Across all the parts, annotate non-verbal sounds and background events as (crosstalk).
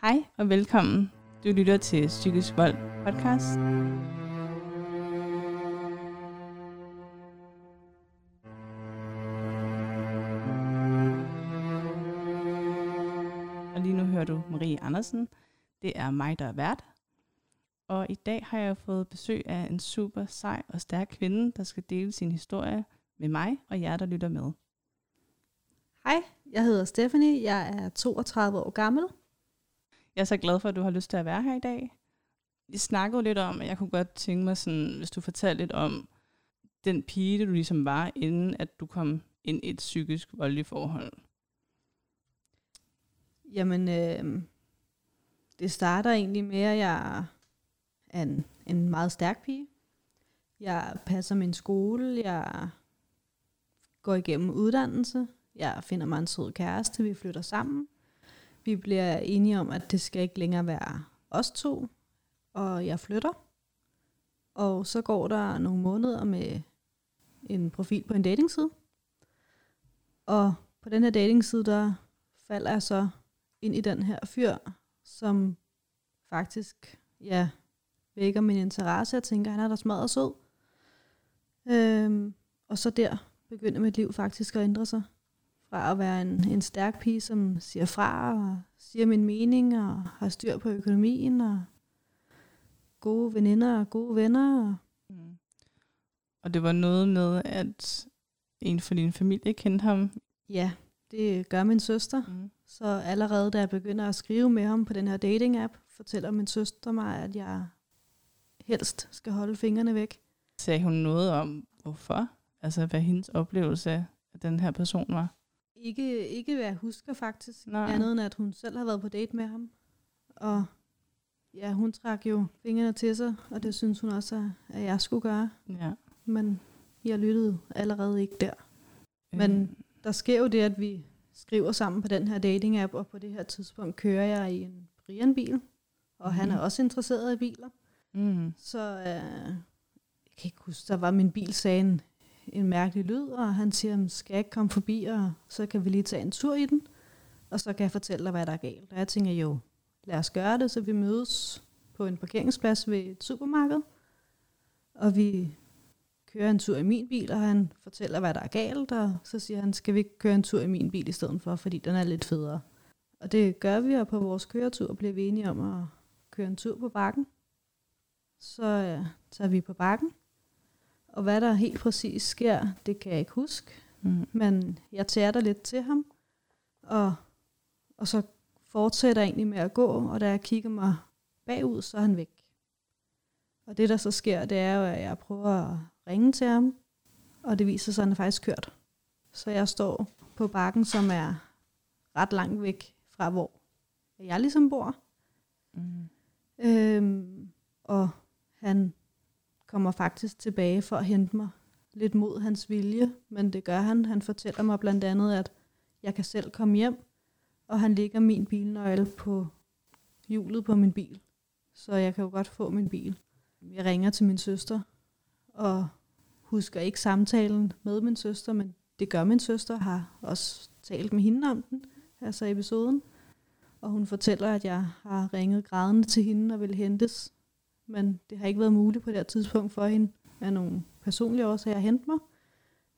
Hej og velkommen. Du lytter til Psykisk Vold podcast. Og lige nu hører du Marie Andersen. Det er mig, der er vært. Og i dag har jeg fået besøg af en super sej og stærk kvinde, der skal dele sin historie med mig og jer, der lytter med. Hej, jeg hedder Stephanie. Jeg er 32 år gammel. Jeg er så glad for, at du har lyst til at være her i dag. Vi snakkede lidt om, at jeg kunne godt tænke mig, sådan, hvis du fortalte lidt om den pige, du ligesom var, inden at du kom ind i et psykisk voldeligt forhold. Jamen, øh, det starter egentlig med, at jeg er en, en meget stærk pige. Jeg passer min skole, jeg går igennem uddannelse, jeg finder mig en sød kæreste, vi flytter sammen. Vi bliver enige om, at det skal ikke længere være os to, og jeg flytter. Og så går der nogle måneder med en profil på en datingside. Og på den her datingside, der falder jeg så ind i den her fyr, som faktisk, ja, vækker min interesse. Jeg tænker, han er da smadret sød. Øhm, og så der begynder mit liv faktisk at ændre sig. Fra at være en, en stærk pige, som siger fra og siger min mening og har styr på økonomien og gode veninder og gode venner. Og Mm. Og det var noget med, at en fra din familie kendte ham. ja, det gør min søster. Mm. Så allerede da jeg begynder at skrive med ham på den her dating-app, fortæller min søster mig, at jeg helst skal holde fingrene væk. Sagde hun noget om, hvorfor? Altså, hvad hendes oplevelse af den her person var? Ikke, ikke hvad jeg husker faktisk, Nej. andet end at hun selv har været på date med ham. Og ja, hun trak jo fingrene til sig, og det synes hun også, at- jeg skulle gøre. Ja. Men jeg lyttede allerede ikke der. Men Øh, der sker jo det, at vi skriver sammen på den her dating-app, og på det her tidspunkt kører jeg i en Brian-bil, og han er Mhm. også interesseret i biler. mm. Så øh, jeg kan ikke huske, der var min bil sagde en, en mærkelig lyd, og han siger, "Jamen, skal jeg ikke komme forbi, og så kan vi lige tage en tur i den, og så kan jeg fortælle dig, hvad der er galt. Og jeg tænker, jo, lad os gøre det, så vi mødes på en parkeringsplads ved et supermarked, og vi kører en tur i min bil, og han fortæller, hvad der er galt, og så siger han, skal vi ikke køre en tur i min bil i stedet for, fordi den er lidt federe. Og det gør vi, og på vores køretur bliver vi enige om at køre en tur på bakken. Så ja, tager vi på bakken, og hvad der helt præcis sker, det kan jeg ikke huske. Mm. Men jeg tærter lidt til ham, og, og så fortsætter egentlig med at gå, og da jeg kigger mig bagud, så er han væk. Og det, der så sker, det er jo, at jeg prøver at ringe til ham, og det viser sig, at han er faktisk kørt. Så jeg står på bakken, som er ret langt væk fra, hvor jeg ligesom bor. Mm. Øhm, og han kommer faktisk tilbage for at hente mig lidt mod hans vilje, men det gør han. Han fortæller mig blandt andet, at jeg kan selv komme hjem, og han lægger min bilnøgle på hjulet på min bil. Så jeg kan jo godt få min bil. Jeg ringer til min søster, og husker ikke samtalen med min søster, men det gør min søster, har også talt med hende om den, altså episoden. Og hun fortæller, at jeg har ringet grædende til hende og vil hentes. Men det har ikke været muligt på det her tidspunkt for hende af nogle personlige årsager at hente mig.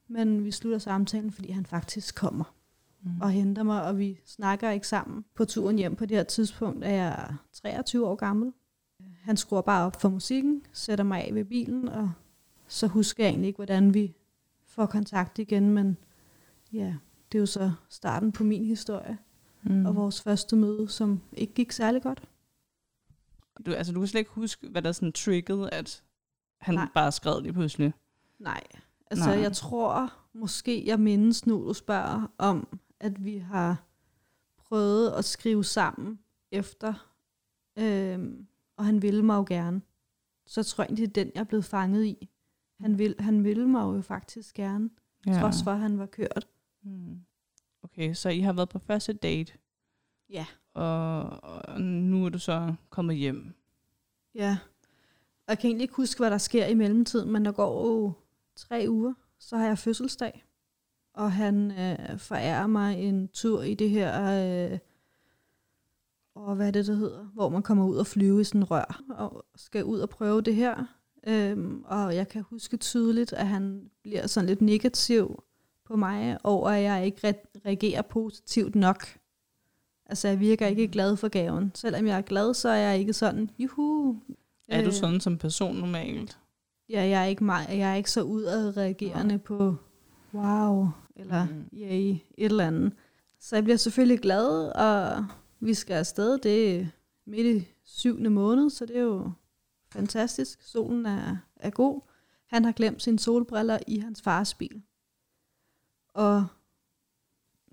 Men vi slutter samtalen, fordi han faktisk kommer Mm. og henter mig, og vi snakker ikke sammen på turen hjem. På det her tidspunkt er jeg 23 år gammel. Han skruer bare op for musikken, sætter mig af ved bilen, og så husker jeg egentlig ikke, hvordan vi får kontakt igen, men ja, det er jo så starten på min historie, Mm. og vores første møde, som ikke gik særlig godt. Du, altså, du kan slet ikke huske, hvad der sådan triggede, at han Nej. Bare skred lige pludselig. Nej, altså Nej. Jeg tror måske, jeg mindes nu, du spørger om, at vi har prøvet at skrive sammen efter, øhm, og han ville mig jo gerne. Så tror jeg, det er den, jeg er blevet fanget i. Han, vil, han ville mig jo faktisk gerne, ja. trods for, at han var kørt. Mm. Okay, så I har været på første date, Ja. og, og nu er du så kommet hjem. Ja. Og jeg kan egentlig ikke huske, hvad der sker i mellemtiden, men der går jo tre uger, så har jeg fødselsdag. Og han øh, forærer mig en tur i det her øh, og hvad er det, det hedder, hvor man kommer ud og flyve i sådan en rør, og skal ud og prøve det her. Øhm, og jeg kan huske tydeligt, at han bliver sådan lidt negativ på mig, over at jeg ikke re- reagerer positivt nok. Altså, jeg virker ikke glad for gaven. Selvom jeg er glad, så er jeg ikke sådan, juhu. Er du Øh, sådan som person normalt? Ja, jeg er ikke, meget, jeg er ikke så udadreagerende på wow, eller mm. yay, et eller andet. Så jeg bliver selvfølgelig glad, og vi skal afsted. Det er midt i syvende måned, så det er jo fantastisk. Solen er, er god. Han har glemt sine solbriller i hans fars bil. Og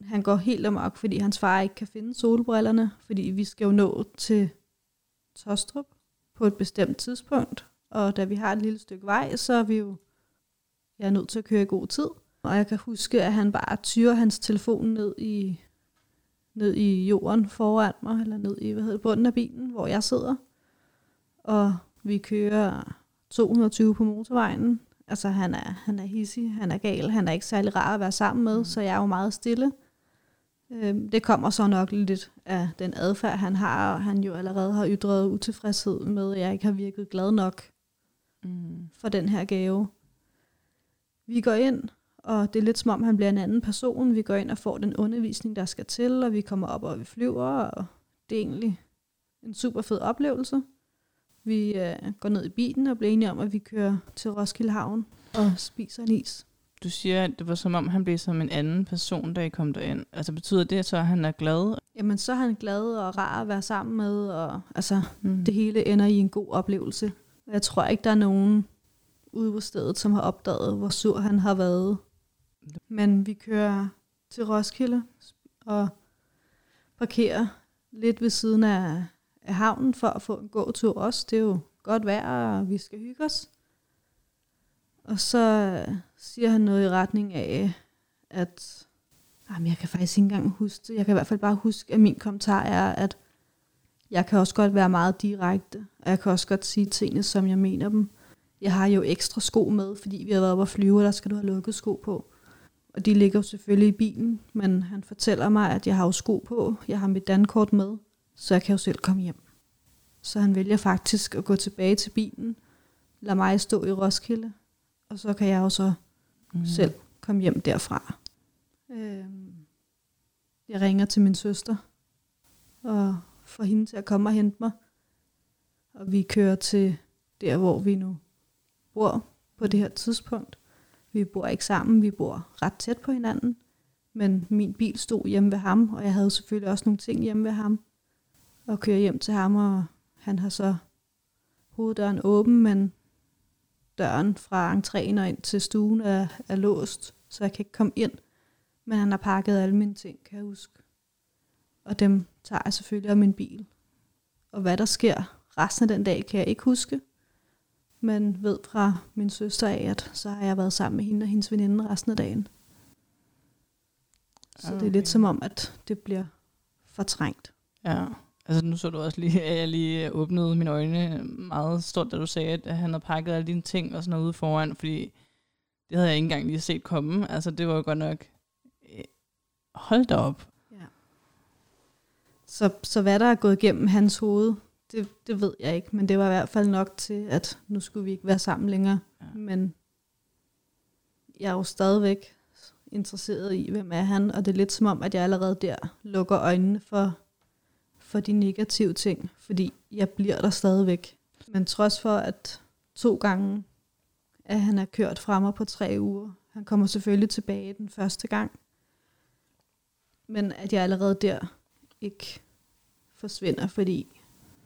han går helt amok, fordi hans far ikke kan finde solbrillerne, fordi vi skal jo nå til Tostrup på et bestemt tidspunkt. Og da vi har et lille stykke vej, så er vi jo jeg er nødt til at køre i god tid. Og jeg kan huske, at han bare tyrer hans telefon ned i, ned i jorden foran mig, eller ned i hvad hedder bunden af bilen, hvor jeg sidder. Og vi kører 220 på motorvejen. Altså han er, han er hissig, han er gal, han er ikke særlig rar at være sammen med, Mm. så jeg er jo meget stille. Øhm, Det kommer så nok lidt af den adfærd, han har, og han jo allerede har ytret utilfredshed med, at jeg ikke har virket glad nok Mm. for den her gave. Vi går ind, og det er lidt som om, han bliver en anden person. Vi går ind og får den undervisning, der skal til, og vi kommer op og vi flyver, og det er egentlig en super fed oplevelse. Vi øh, går ned i bilen og bliver enige om, at vi kører til Roskilde Havn og spiser en is. Du siger, at det var som om, han blev som en anden person, da I kom derind. Altså betyder det så, at han er glad? Jamen, så er han glad og rar at være sammen med, og altså, Mm. det hele ender i en god oplevelse. Jeg tror ikke, der er nogen ude på stedet, som har opdaget, hvor sur han har været. Men vi kører til Roskilde og parkerer lidt ved siden af, af havnen for at få en gåtur også. Det er jo godt vejr, og vi skal hygge os. Og så siger han noget i retning af, at jamen, jeg kan faktisk ikke engang huske det. Jeg kan i hvert fald bare huske, at min kommentar er, at jeg kan også godt være meget direkte, og jeg kan også godt sige tingene, som jeg mener dem. Jeg har jo ekstra sko med, fordi vi har været oppe at flyve, og der skal du have lukket sko på. Og de ligger jo selvfølgelig i bilen, men han fortæller mig, at jeg har jo sko på. Jeg har mit dankort med, så jeg kan jo selv komme hjem. Så han vælger faktisk at gå tilbage til bilen, lad mig stå i Roskilde, og så kan jeg jo så Mm. selv kom hjem derfra. Øh, jeg ringer til min søster og får hende til at komme og hente mig. Og vi kører til der, hvor vi nu bor på det her tidspunkt. Vi bor ikke sammen, vi bor ret tæt på hinanden. Men min bil stod hjemme ved ham, og jeg havde selvfølgelig også nogle ting hjemme ved ham. Og kører hjem til ham, og han har så hoveddøren åben, men døren fra entréen og ind til stuen er, er låst, så jeg kan ikke komme ind. Men han har pakket alle mine ting, kan jeg huske. Og dem tager jeg selvfølgelig af min bil. Og hvad der sker resten af den dag, kan jeg ikke huske. Men ved fra min søster af, at så har jeg været sammen med hende og hendes veninde resten af dagen. Så okay. det er lidt som om, at det bliver fortrængt. Ja, altså nu så du også lige, at jeg lige åbnede mine øjne meget stort, da du sagde, at han havde pakket alle dine ting og sådan noget ude foran, fordi det havde jeg ikke engang lige set komme. Altså det var jo godt nok, øh, hold da op. Ja. Så, så hvad der er gået igennem hans hoved, det, det ved jeg ikke. Men det var i hvert fald nok til, at nu skulle vi ikke være sammen længere. Ja. Men jeg er jo stadigvæk interesseret i, hvem er han, og det er lidt som om, at jeg allerede der lukker øjnene for, for de negative ting, fordi jeg bliver der stadigvæk. Men trods for, at to gange, at han er kørt fra mig på tre uger, han kommer selvfølgelig tilbage den første gang, men at jeg allerede der ikke forsvinder, fordi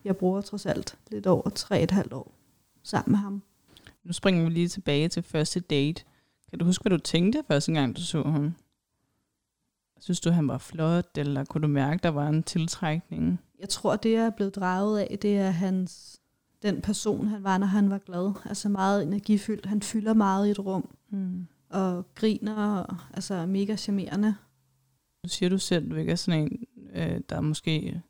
jeg bruger trods alt lidt over tre et halvt år sammen med ham. Nu springer vi lige tilbage til første date. Kan du huske, hvad du tænkte første gang, du så ham? Synes du, han var flot, eller kunne du mærke, der var en tiltrækning? Jeg tror, det jeg er blevet draget af, det er hans, den person, han var, når han var glad. Altså meget energifyldt. Han fylder meget i et rum, Mm. og griner, og, altså mega charmerende. Nu siger du selv, at du ikke er sådan en, øh, der måske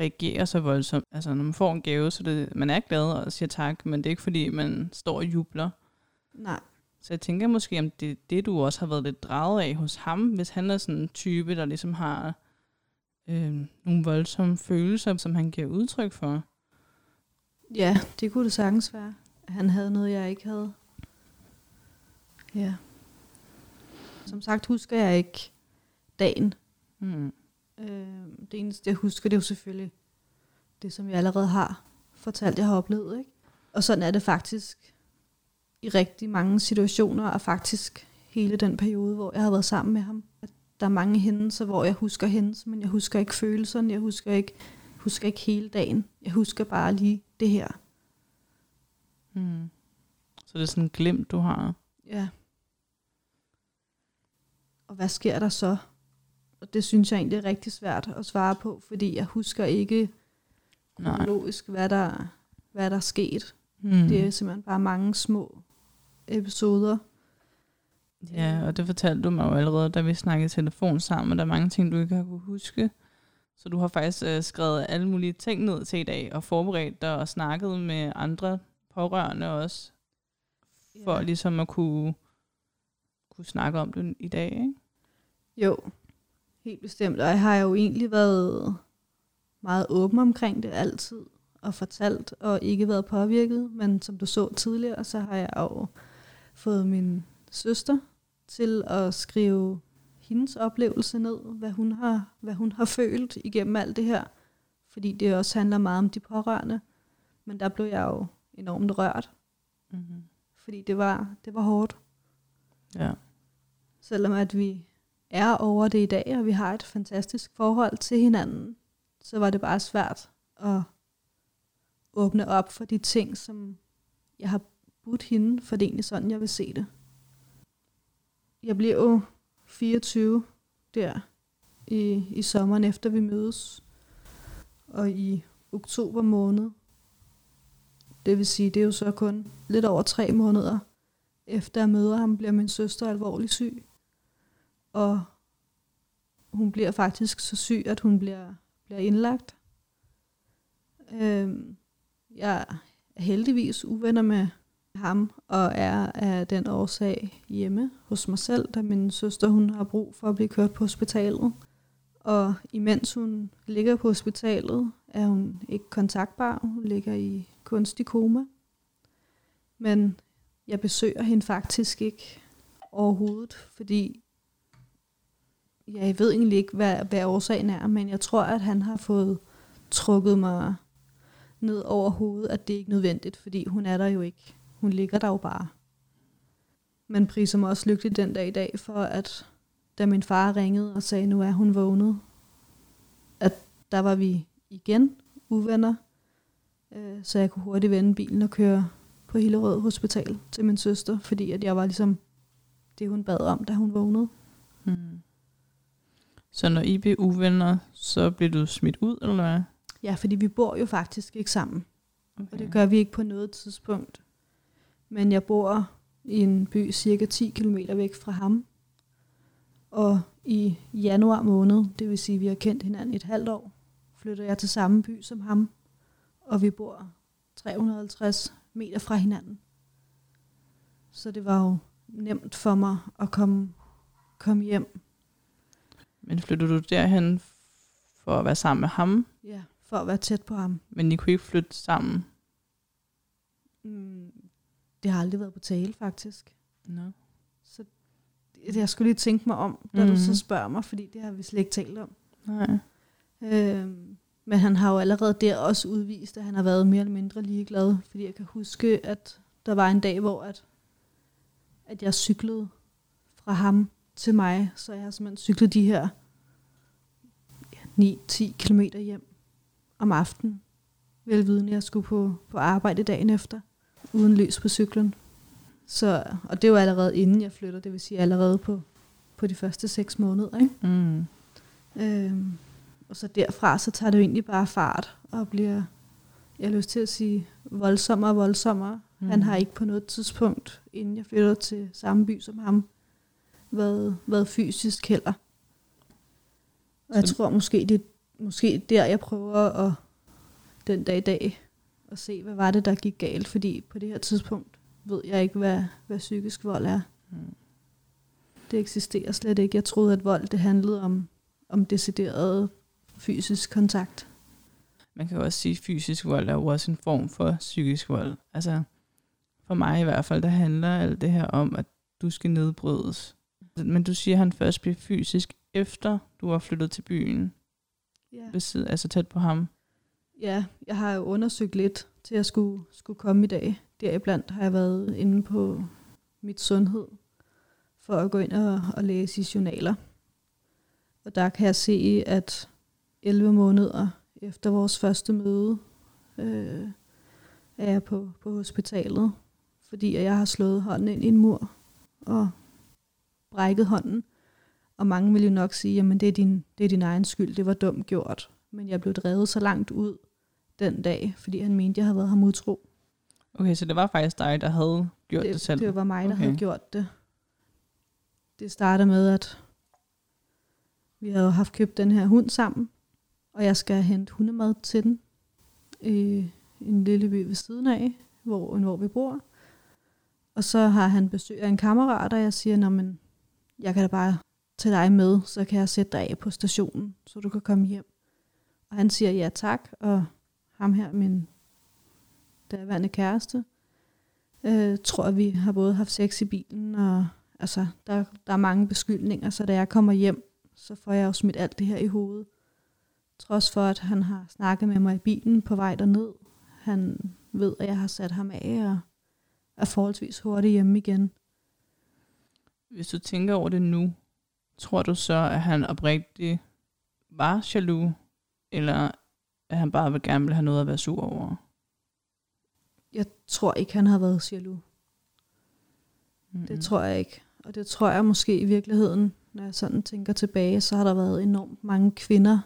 reagerer så voldsomt. Altså, når man får en gave, så det, man er glad og siger tak, men det er ikke fordi, man står og jubler. Nej, Så jeg tænker måske, om det er det, du også har været lidt draget af hos ham, hvis han er sådan en type, der ligesom har øh, nogle voldsomme følelser, som han giver udtryk for. Ja, det kunne det sagtens være. Han havde noget, jeg ikke havde. Ja. Som sagt husker jeg ikke dagen. Mm. Øh, det eneste, jeg husker, det er jo selvfølgelig det, som jeg allerede har fortalt, jeg har oplevet. Ikke? Og sådan er det faktisk i rigtig mange situationer, og faktisk hele den periode, hvor jeg har været sammen med ham. At der er mange hændelser, hvor jeg husker hændelser, men jeg husker ikke følelserne, jeg husker ikke, husker ikke hele dagen. Jeg husker bare lige det her. Mm. Så det er sådan en glimt, du har. Ja. Og hvad sker der så? Og det synes jeg egentlig er rigtig svært at svare på, fordi jeg husker ikke kronologisk, hvad der, hvad der er sket. Mm. Det er simpelthen bare mange små episoder. Ja, og det fortalte du mig jo allerede, da vi snakkede i telefon sammen, og der er mange ting, du ikke har kunne huske. Så du har faktisk øh, skrevet alle mulige ting ned til i dag, og forberedt dig og snakket med andre pårørende også, for Ja. ligesom at kunne, kunne snakke om det i dag, ikke? Jo, helt bestemt. Og jeg har jo egentlig været meget åben omkring det altid, og fortalt, og ikke været påvirket. Men som du så tidligere, så har jeg jo fået min søster til at skrive hendes oplevelse ned, hvad hun har, hvad hun har følt igennem alt det her. Fordi det også handler meget om de pårørende. Men der blev jeg jo enormt rørt, Mm-hmm. fordi det var, det var hårdt. Ja. Selvom at vi er over det i dag, og vi har et fantastisk forhold til hinanden, så var det bare svært at åbne op for de ting, som jeg har budt hende, for det er egentlig sådan, jeg vil se det. Jeg bliver jo 24 der i, i sommeren, efter vi mødes, og i oktober måned, det vil sige, det er jo så kun lidt over tre måneder, efter jeg møder ham, bliver min søster alvorligt syg. Og hun bliver faktisk så syg, at hun bliver, bliver indlagt. Øhm, jeg er heldigvis uvenner med ham, og er af den årsag hjemme hos mig selv, da min søster hun har brug for at blive kørt på hospitalet. Og imens hun ligger på hospitalet, er hun ikke kontaktbar. Hun ligger i kunstig koma. Men jeg besøger hende faktisk ikke overhovedet, fordi ja, jeg ved egentlig ikke, hvad, hvad årsagen er, men jeg tror, at han har fået trukket mig ned over hovedet, at det ikke er nødvendigt, fordi hun er der jo ikke. Hun ligger der jo bare. Men priser mig også lykkelig den dag i dag for, at da min far ringede og sagde, nu er hun vågnet, at der var vi igen uvenner, øh, så jeg kunne hurtigt vende bilen og køre på Hillerød Hospital til min søster, fordi at jeg var ligesom det, hun bad om, da hun vågnede. Mm. Så når I bliver uvenner, så bliver du smidt ud, eller hvad? Ja, fordi vi bor jo faktisk ikke sammen, Okay. og det gør vi ikke på noget tidspunkt. Men jeg bor i en by cirka 10 km væk fra ham, og i januar måned, det vil sige, at vi har kendt hinanden et halvt år, flytter jeg til samme by som ham, og vi bor 350 meter fra hinanden. Så det var jo nemt for mig at komme, komme hjem Men flyttede du derhen for at være sammen med ham, ja, for at være tæt på ham. men I kunne ikke flytte sammen? Mm, det har aldrig været på tale, faktisk. No. Så det, jeg skulle lige tænke mig om, da mm. du Mhm. så spørger mig, fordi det har vi slet ikke talt om. Nej. Øhm, men han har jo allerede der også udvist, at han har været mere eller mindre ligeglad, fordi jeg kan huske, at der var en dag, hvor at, at jeg cyklede fra ham til mig, så jeg har simpelthen cyklet de her ja, 9-10 km hjem om aftenen, velvidende, jeg skulle på, på arbejde dagen efter, uden lys på cyklen. Så, og det var allerede inden jeg flytter, det vil sige allerede på, på de første seks måneder. Ikke? Mm. Øhm, og så derfra, så tager det jo egentlig bare fart og bliver, jeg har lyst til at sige, voldsommere og voldsommere. Mm. Han har ikke på noget tidspunkt, inden jeg flytter til samme by som ham, været, været fysisk heller. Og jeg tror måske, det er måske der, jeg prøver at den dag i dag at se, hvad var det, der gik galt. Fordi på det her tidspunkt ved jeg ikke, hvad, hvad psykisk vold er. Mm. Det eksisterer slet ikke. Jeg troede, at vold det handlede om, om deciderede fysisk kontakt. Man kan jo også sige, at fysisk vold er jo også en form for psykisk vold. Altså, for mig i hvert fald, der handler alt det her om, at du skal nedbrydes. Men du siger, at han først bliver fysisk, efter du har flyttet til byen, Ja. ved altså tæt på ham ja, jeg har jo undersøgt lidt til at skulle, skulle komme i dag. Deriblandt har jeg været inde på mit sundhed for at gå ind og, og læse i journaler. Og der kan jeg se, at 11 måneder efter vores første møde, øh, er jeg på, på hospitalet, fordi jeg har slået hånden ind i en mur og brækket hånden. Og mange vil jo nok sige, at det er, din, det er din egen skyld, det var dumt gjort. Men jeg blev drevet så langt ud den dag, fordi han mente, jeg havde været ham utro. Okay, så det var faktisk dig, der havde gjort det, det selv? det var mig, der Okay. havde gjort det. Det starter med, at vi havde haft købt den her hund sammen, og jeg skal hente hundemad til den i en lille by ved siden af, hvor, hvor vi bor. Og så har han besøg af en kammerat, og jeg siger, men jeg kan da bare tage dig med, så kan jeg sætte dig af på stationen, så du kan komme hjem. Og han siger ja tak, og ham her, min daværende kæreste, øh, tror, at vi har både haft sex i bilen, og altså, der, der er mange beskyldninger, så da jeg kommer hjem, så får jeg jo smidt alt det her i hovedet. Trods for, at han har snakket med mig i bilen på vej derned. Han ved, at jeg har sat ham af, og er forholdsvis hurtigt hjemme igen. Hvis du tænker over det nu, tror du så, at han oprigtigt var jaloux, eller at han bare vil gerne vil have noget at være sur over? Jeg tror ikke, han har været jaloux. Mm. Det tror jeg ikke. Og det tror jeg måske i virkeligheden, når jeg sådan tænker tilbage, så har der været enormt mange kvinder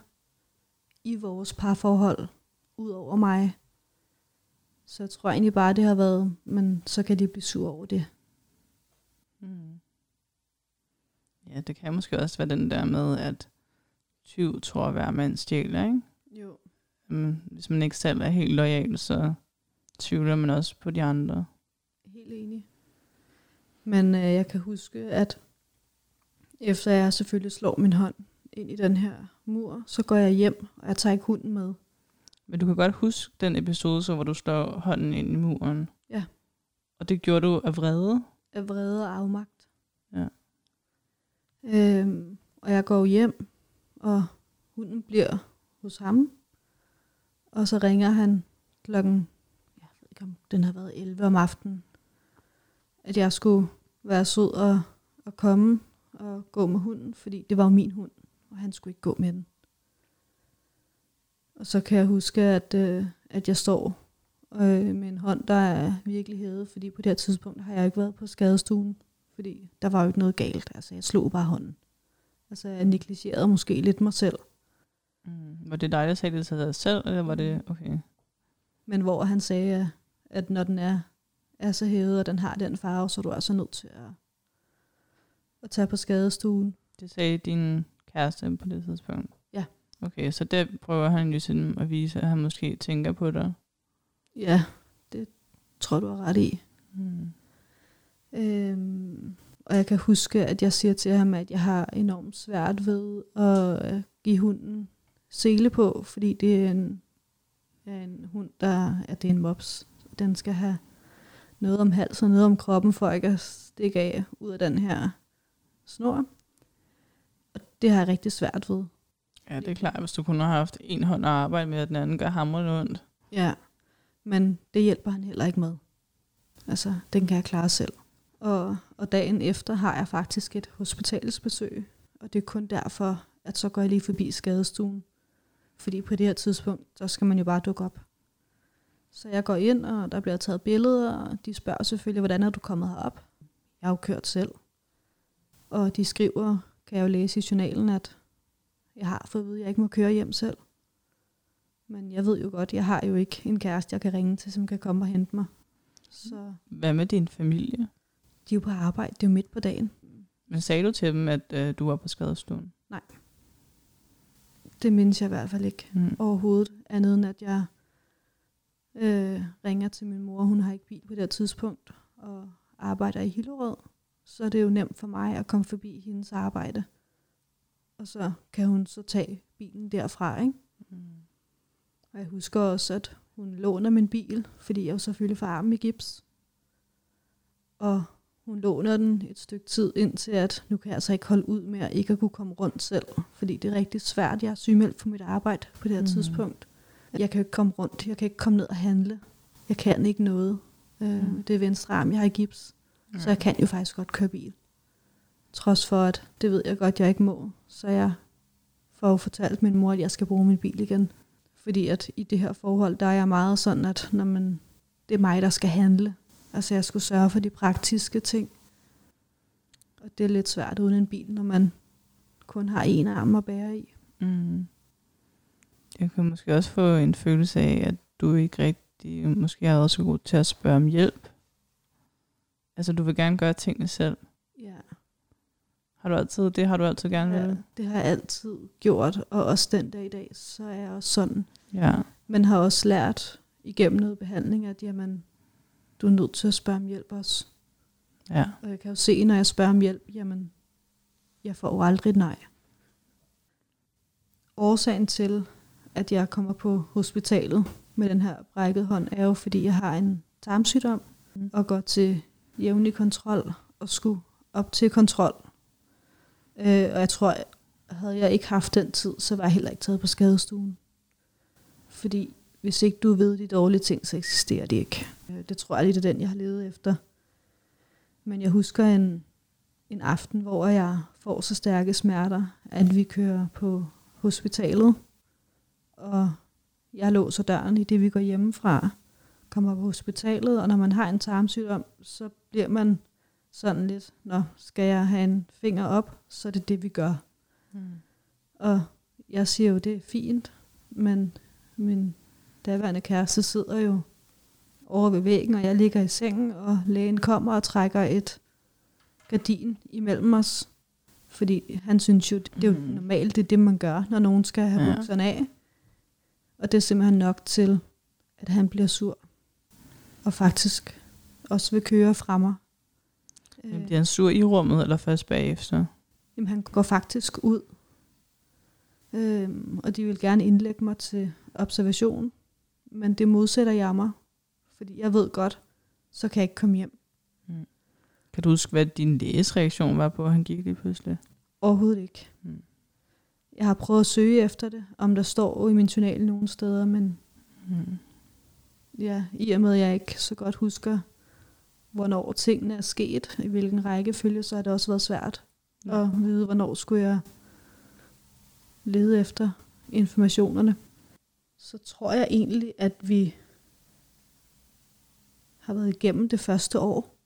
i vores parforhold, ud over mig. Så jeg tror egentlig bare, det har været, men så kan de blive sur over det. Mm. Ja, det kan måske også være den der med, at tyv tror at hver mand stjæler, ikke? Jo. Men hvis man ikke selv er helt lojal, så tvivler man også på de andre. Helt enig. Men øh, jeg kan huske, at efter jeg selvfølgelig slår min hånd ind i den her mur, så går jeg hjem, og jeg tager ikke hunden med. Men du kan godt huske den episode, så, hvor du slår hånden ind i muren. Ja. Og det gjorde du af vrede. af vrede og afmagt. Ja. Øhm, og jeg går hjem, og hunden bliver hos ham. Og så ringer han klokken, jeg ved ikke om den har været 11 om aftenen, at jeg skulle være sød og, og komme og gå med hunden, fordi det var jo min hund, og han skulle ikke gå med den. Og så kan jeg huske, at, øh, at jeg står øh, med en hånd, der er virkelig hævet, fordi på det her tidspunkt har jeg ikke været på skadestuen, fordi der var jo ikke noget galt. Altså, jeg slog bare hånden. Altså, jeg negligerede måske lidt mig selv. Mm. Var det dig, der sagde det til dig selv, eller var det... Okay. Men hvor han sagde, at- at når den er, er så hævet, og den har den farve, så er du altså nødt til at, at tage på skadestuen. Det sagde din kæreste på det tidspunkt? Ja. Okay, så der prøver han ligesom at vise, at han måske tænker på dig. Ja, det tror du er ret i. Mm. Øhm, og jeg kan huske, at jeg siger til ham, at jeg har enormt svært ved at øh, give hunden sele på, fordi det er en, ja, en hund, der ja, det er en mops. Den skal have noget om halsen og noget om kroppen, for ikke at stikke af ud af den her snor. Og det har jeg rigtig svært ved. Ja, det er klart, hvis du kun har haft en hånd at arbejde med, og den anden gør hamrende ondt. Ja, men det hjælper han heller ikke med. Altså, den kan jeg klare selv. Og, og dagen efter har jeg faktisk et hospitalsbesøg, og det er kun derfor, at så går jeg lige forbi skadestuen. Fordi på det her tidspunkt, så skal man jo bare dukke op. Så jeg går ind, og der bliver taget billeder, og de spørger selvfølgelig, hvordan er du kommet herop? Jeg har jo kørt selv. Og de skriver, kan jeg jo læse i journalen, at jeg har fået at vide, at jeg ikke må køre hjem selv. Men jeg ved jo godt, jeg har jo ikke en kæreste, jeg kan ringe til, som kan komme og hente mig. Så Hvad med din familie? de er jo på arbejde, det er jo midt på dagen. Men sagde du til dem, at øh, du var på skadestuen? Det mindes jeg i hvert fald ikke Mm. overhovedet, andet end at jeg øh, ringer til min mor. Hun har ikke bil på det tidspunkt, og arbejder i Hillerød. Så er det jo nemt for mig at komme forbi hendes arbejde. Og så kan hun så tage bilen derfra, ikke? Mm. Og jeg husker også, at hun låner min bil, fordi jeg jo selvfølgelig får armen i gips. Og hun låner den et stykke tid indtil, at nu kan jeg altså ikke holde ud med at ikke at kunne komme rundt selv. Fordi det er rigtig svært. Jeg er sygemeldt på mit arbejde på det her mm. tidspunkt. Jeg kan ikke komme rundt. Jeg kan ikke komme ned og handle. Jeg kan ikke noget. Øh, Mm. Det er venstre arm. Jeg har i gips. Så jeg kan jo faktisk godt køre bil. Trods for, at det ved jeg godt, jeg ikke må. Så jeg får jo fortalt min mor, at jeg skal bruge min bil igen. Fordi at i det her forhold, der er jeg meget sådan, at når man, det er mig, der skal handle. Altså jeg skulle sørge for de praktiske ting. Og det er lidt svært uden en bil, når man kun har en arm at bære i. Mm. Jeg kan måske også få en følelse af, at du ikke rigtig måske har været så god til at spørge om hjælp. Altså, du vil gerne gøre tingene selv. Ja, Har du altid, det har du altid gerne ja vil? det har jeg altid gjort, og også den dag i dag, så er jeg også sådan. Ja. Men har også lært igennem noget behandling, at jamen, du er nødt til at spørge om hjælp også. Ja. Og jeg kan jo se, når jeg spørger om hjælp, jamen, jeg får jo aldrig nej. Årsagen til, at jeg kommer på hospitalet med den her brækket hånd, er jo, fordi jeg har en tarmsygdom og går til jævnlig kontrol og skulle op til kontrol. Øh, og jeg tror, havde jeg ikke haft den tid, så var jeg heller ikke taget på skadestuen. Fordi hvis ikke du ved de dårlige ting, så eksisterer de ikke. Øh, Det tror jeg lidt er den, jeg har levet efter. Men jeg husker en, en aften, hvor jeg får så stærke smerter, at vi kører på hospitalet. Og jeg låser døren i det, vi går hjemmefra. Kommer på hospitalet, og når man har en tarmsygdom, så bliver man sådan lidt, når skal jeg have en finger op, så er det det, vi gør. Mm. Og jeg siger jo, det er fint, men min daværende kæreste sidder jo over ved væggen, og jeg ligger i sengen, og lægen kommer og trækker et gardin imellem os. Fordi han synes jo, det er jo Mhm. normalt, det er det, man gør, når nogen skal have Ja. bukserne af. Og det er simpelthen nok til, at han bliver sur. Og faktisk også vil køre fra mig. Men Bliver han sur i rummet, eller først bagefter? Jamen, han går faktisk ud. Øhm, og de vil gerne indlægge mig til observation. Men det modsætter jeg mig. Fordi jeg ved godt, så kan jeg ikke komme hjem. Kan du huske, hvad din læges reaktion var på, at han gik lige pludselig? Overhovedet ikke. Mm. Jeg har prøvet at søge efter det, om der står i min journal nogle steder, men Mm. ja, i og med, at jeg ikke så godt husker, hvornår tingene er sket, i hvilken rækkefølge, så har det også været svært at vide, hvornår skulle jeg lede efter informationerne. Så tror jeg egentlig, at vi har været igennem det første år.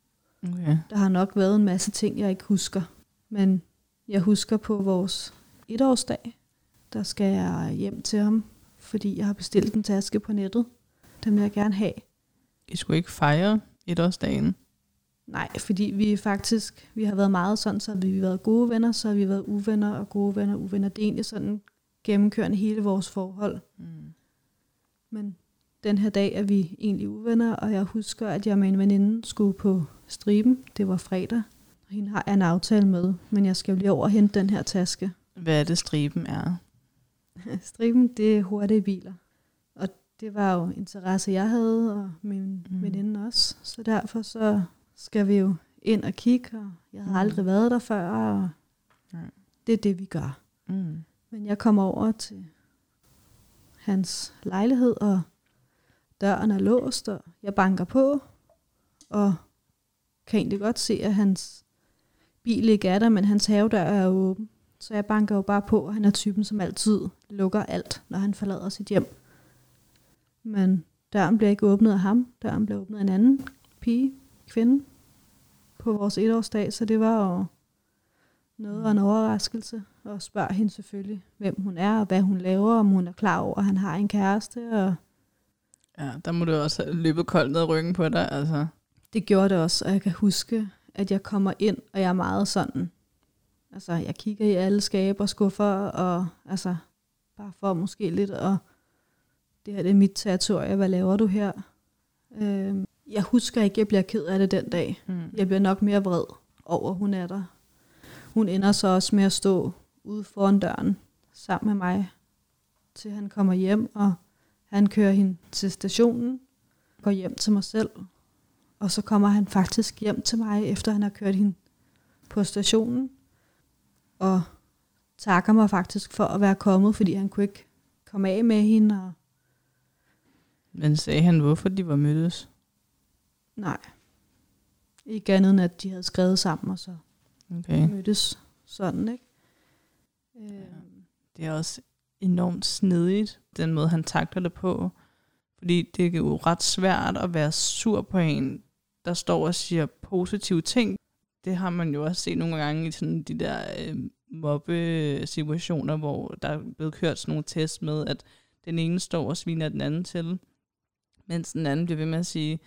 Okay. Der har nok været en masse ting, jeg ikke husker. Men jeg husker på vores etårsdag, der skal jeg hjem til ham, fordi jeg har bestilt en taske på nettet. Den vil jeg gerne have. I skulle ikke fejre etårsdagen? Nej, fordi vi faktisk, vi har været meget sådan, så har vi været gode venner, så har vi været uvenner og gode venner og uvenner. Det er egentlig sådan gennemkørende hele vores forhold. Mm. Den her dag er vi egentlig uvenner, og jeg husker, at jeg med en veninde skulle på striben. Det var fredag. Og hende har jeg en aftale med, men jeg skal jo lige over og hente den her taske. Hvad er det, striben er? (laughs) Striben, det er hurtige biler. Og det var jo interesse, jeg havde, og min Mm. mm. veninde også. Så derfor så skal vi jo ind og kigge, og jeg havde Mm. aldrig været der før, og Nej. det er det, vi gør. Mm. Men jeg kommer over til hans lejlighed, og døren er låst, og jeg banker på, og kan egentlig godt se, at hans bil ikke er der, men hans havedør er åben. Så jeg banker jo bare på, og han er typen, som altid lukker alt, når han forlader sit hjem. Men døren bliver ikke åbnet af ham. Døren bliver åbnet af en anden pige, kvinde, på vores etårsdag, så det var jo noget af en overraskelse, og spørger hende selvfølgelig, hvem hun er, og hvad hun laver, om hun er klar over, at han har en kæreste, og Ja, der må du også have løbet koldt ned ryggen på dig. Altså. det gjorde det også, og jeg kan huske, at jeg kommer ind, og jeg er meget sådan, altså jeg kigger i alle skabe og skuffer, og altså bare for måske lidt, og det her det er mit territorie, hvad laver du her? Øhm, jeg husker ikke, at jeg bliver ked af det den dag. Mm. Jeg bliver nok mere vred over, hun er der. Hun ender så også med at stå ude foran døren sammen med mig til han kommer hjem, og han kører hende til stationen, går hjem til mig selv, og så kommer han faktisk hjem til mig, efter han har kørt hende på stationen, og takker mig faktisk for at være kommet, fordi han kunne ikke komme af med hende. Og Men sagde han, hvorfor de var mødtes? nej, ikke andet end, at de havde skrevet sammen, og så Okay. mødtes sådan, ikke? Øh, Det er også enormt snedigt, den måde, han takler det på. Fordi det er jo ret svært at være sur på en, der står og siger positive ting. Det har man jo også set nogle gange i sådan de der øh, mobbe-situationer, hvor der er blevet kørt sådan nogle tests med, at den ene står og sviner den anden til, mens den anden bliver ved med at sige,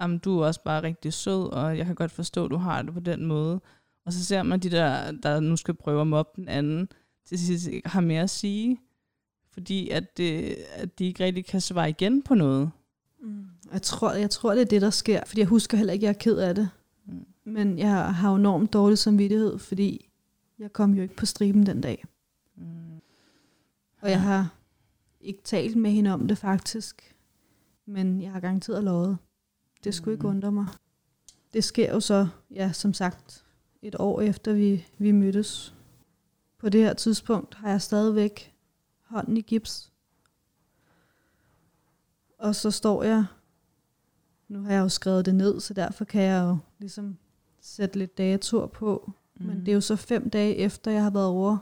jamen du er også bare rigtig sød, og jeg kan godt forstå, at du har det på den måde. Og så ser man de der, der nu skal prøve at mobbe den anden, til sidst ikke har mere at sige, fordi at, det, at de ikke rigtig kan svare igen på noget. Mm. Jeg tror, jeg tror, det er det, der sker. Fordi jeg husker heller ikke, at jeg er ked af det. Mm. Men jeg har jo enormt dårlig samvittighed, fordi jeg kom jo ikke på striben den dag. Mm. Og jeg har ikke talt med hende om det faktisk. Men jeg har garanteret lovet. Det skulle ikke Mm. undre mig. Det sker jo så, ja, som sagt, et år efter vi, vi mødtes. På det her tidspunkt har jeg stadigvæk hånden i gips. Og så står jeg, nu har jeg jo skrevet det ned, så derfor kan jeg jo ligesom sætte lidt dator på. Mm. Men det er jo så fem dage efter, jeg har været over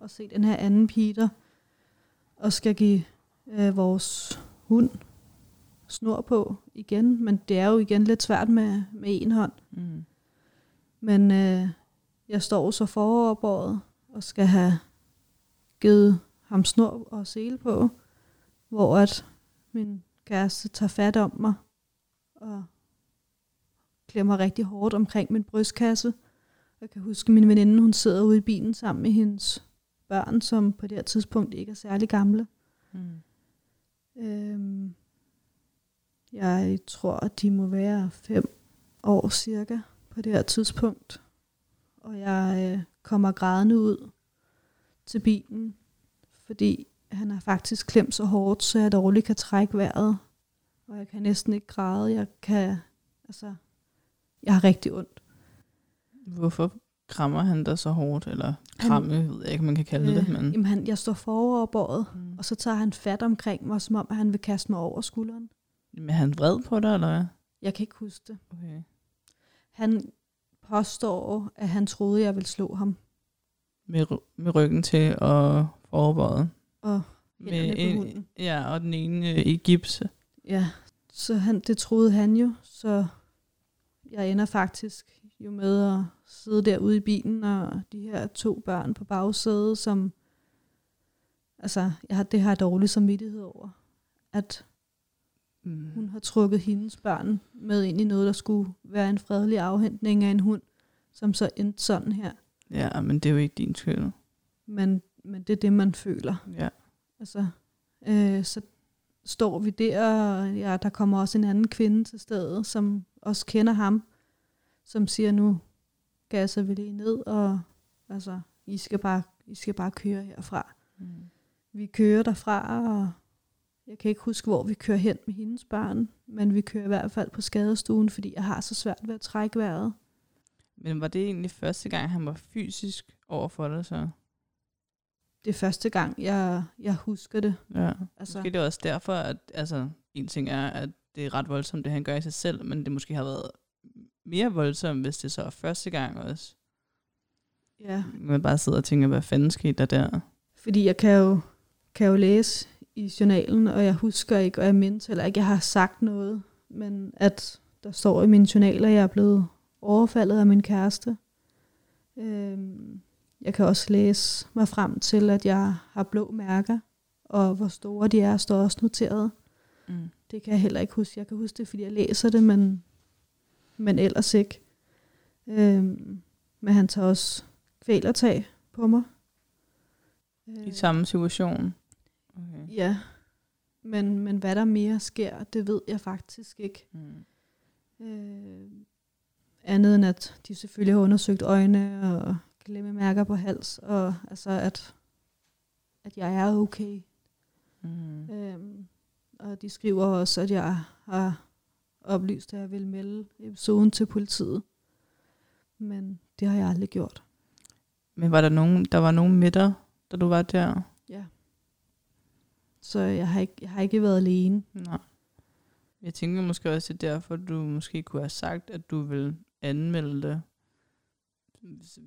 og se den her anden Peter, og skal give øh, vores hund snor på igen. Men det er jo igen lidt svært med, med en hånd. Mm. Men øh, jeg står så foroverbåret og skal have givet ham snor og sele på, hvor at min kæreste tager fat om mig og klemmer rigtig hårdt omkring min brystkasse. Jeg kan huske, at min veninde hun sidder ude i bilen sammen med hendes børn, som på det her tidspunkt ikke er særlig gamle. Mm. Øhm, jeg tror, at de må være fem år cirka på det her tidspunkt. Og jeg øh, kommer grædende ud til bilen, fordi han har faktisk klemt så hårdt, så jeg dårligt kan trække vejret. Og jeg kan næsten ikke græde. Jeg kan, altså, jeg har rigtig ondt. Hvorfor krammer han dig så hårdt? Eller kramme, jeg ved jeg ikke, man kan kalde det. Men... Jamen, han, jeg står foroverbåret, Mm. og så tager han fat omkring mig, som om han vil kaste mig over skulderen. Men er han vred på dig, eller hvad? Jeg kan ikke huske det. Okay. Han påstår, at han troede, jeg ville slå ham. Med, med ryggen til og foroverbøjet. Og Med en, hunden. ja, og den ene øh, i gips. Ja, så han, det troede han jo, så jeg ender faktisk jo med at sidde derude i bilen, og de her to børn på bagsædet, som, altså, jeg har, det har jeg dårlig samvittighed over, at Mm. hun har trukket hendes børn med ind i noget, der skulle være en fredelig afhentning af en hund, som så endte sådan her. Ja, men det er jo ikke din skyld. Men, men det er det, man føler. Ja. Altså, øh, så står vi der, og ja, der kommer også en anden kvinde til stedet, som også kender ham, som siger, nu gasser vi lige ned, og altså, I skal bare, I skal bare køre herfra. Mm. Vi kører derfra, og jeg kan ikke huske, hvor vi kører hen med hendes børn, men vi kører i hvert fald på skadestuen, fordi jeg har så svært ved at trække vejret. Men var det egentlig første gang, han var fysisk over for dig så? Det er første gang, jeg, jeg husker det. Ja. Altså- Altså. Måske det er også derfor, at altså, en ting er, at det er ret voldsomt, det han gør i sig selv, men det måske har været mere voldsomt, hvis det så er første gang også. Ja. Man bare sidder og tænker, hvad fanden skete der der? Fordi jeg kan jo, kan jo læse i journalen, og jeg husker ikke, og jeg mindes heller ikke, jeg har sagt noget, men at der står i min journal, at jeg er blevet overfaldet af min kæreste. Øhm, jeg kan også læse mig frem til, at jeg har blå mærker, og hvor store de er, står også noteret. Mm. Det kan jeg heller ikke huske. Jeg kan huske det, fordi jeg læser det, men, men ellers ikke. Øhm, men han tager også kvælertag på mig. I samme situation. Ja, men, men hvad der mere sker, det ved jeg faktisk ikke. Mm. Øh, andet end at de selvfølgelig har undersøgt øjne og glemmemærker på hals, og altså at, at jeg er okay. Mm. Øhm, og de skriver også, at jeg har oplyst, at jeg vil melde episoden til politiet. Men det har jeg aldrig gjort. Men var der nogen, der var nogen med dig, da du var der? Så jeg har ikke, jeg har ikke været alene. Nej. Jeg tænker måske også, at derfor du måske kunne have sagt, at du vil anmelde det,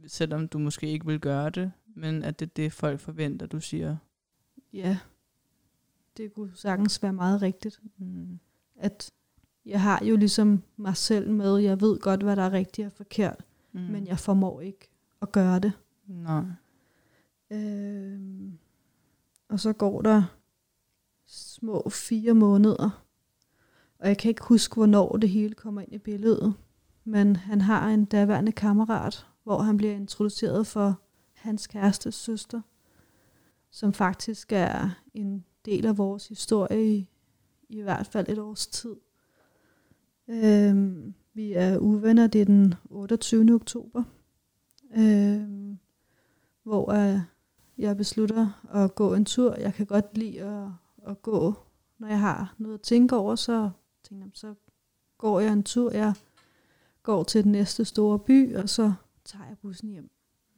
selvom du måske ikke vil gøre det, men at det er det, folk forventer, du siger. Ja, det kunne sagtens være meget rigtigt. Mm. At jeg har jo ligesom mig selv med, jeg ved godt, hvad der er rigtigt og forkert, mm. men jeg formår ikke at gøre det. Nej. Øh, og så går der små fire måneder, og jeg kan ikke huske, hvornår det hele kommer ind i billedet, men han har en daværende kammerat, hvor han bliver introduceret for hans kærestes søster, som faktisk er en del af vores historie i, i hvert fald et års tid. Øhm, vi er uvenner, det er den 28. oktober, øhm, hvor øh, jeg beslutter at gå en tur. Jeg kan godt lide at, at gå, når jeg har noget at tænke over, så tænker jeg, så går jeg en tur. Jeg går til den næste store by, og så tager jeg bussen hjem.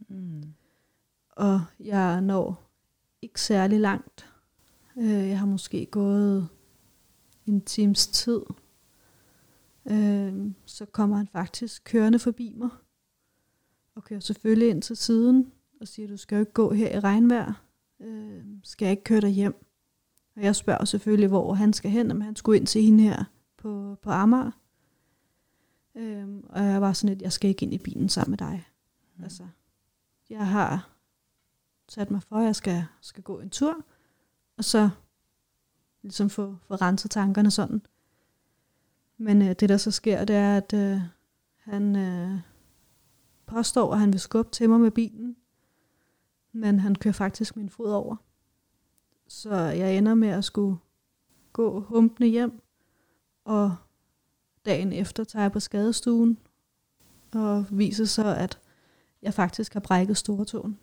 Mm. Og jeg når ikke særlig langt. Øh, jeg har måske gået en times tid. Øh, så kommer han faktisk kørende forbi mig. Og kører selvfølgelig ind til siden og siger, du skal jo ikke gå her i regnvejr. Øh, skal jeg ikke køre dig hjem? Og jeg spørger selvfølgelig, hvor han skal hen, om han skulle ind til hende her på, på Amager. Øhm, og jeg var sådan lidt, jeg skal ikke ind i bilen sammen med dig. Mm. Altså, jeg har sat mig for, at jeg skal, skal gå en tur, og så ligesom få, få renset tankerne sådan. Men øh, det, der så sker, det er, at øh, han øh, påstår, at han vil skubbe til mig med bilen, men han kører faktisk min fod over. Så jeg ender med at skulle gå humpende hjem, og dagen efter tager jeg på skadestuen, og viser så, at jeg faktisk har brækket stortåen.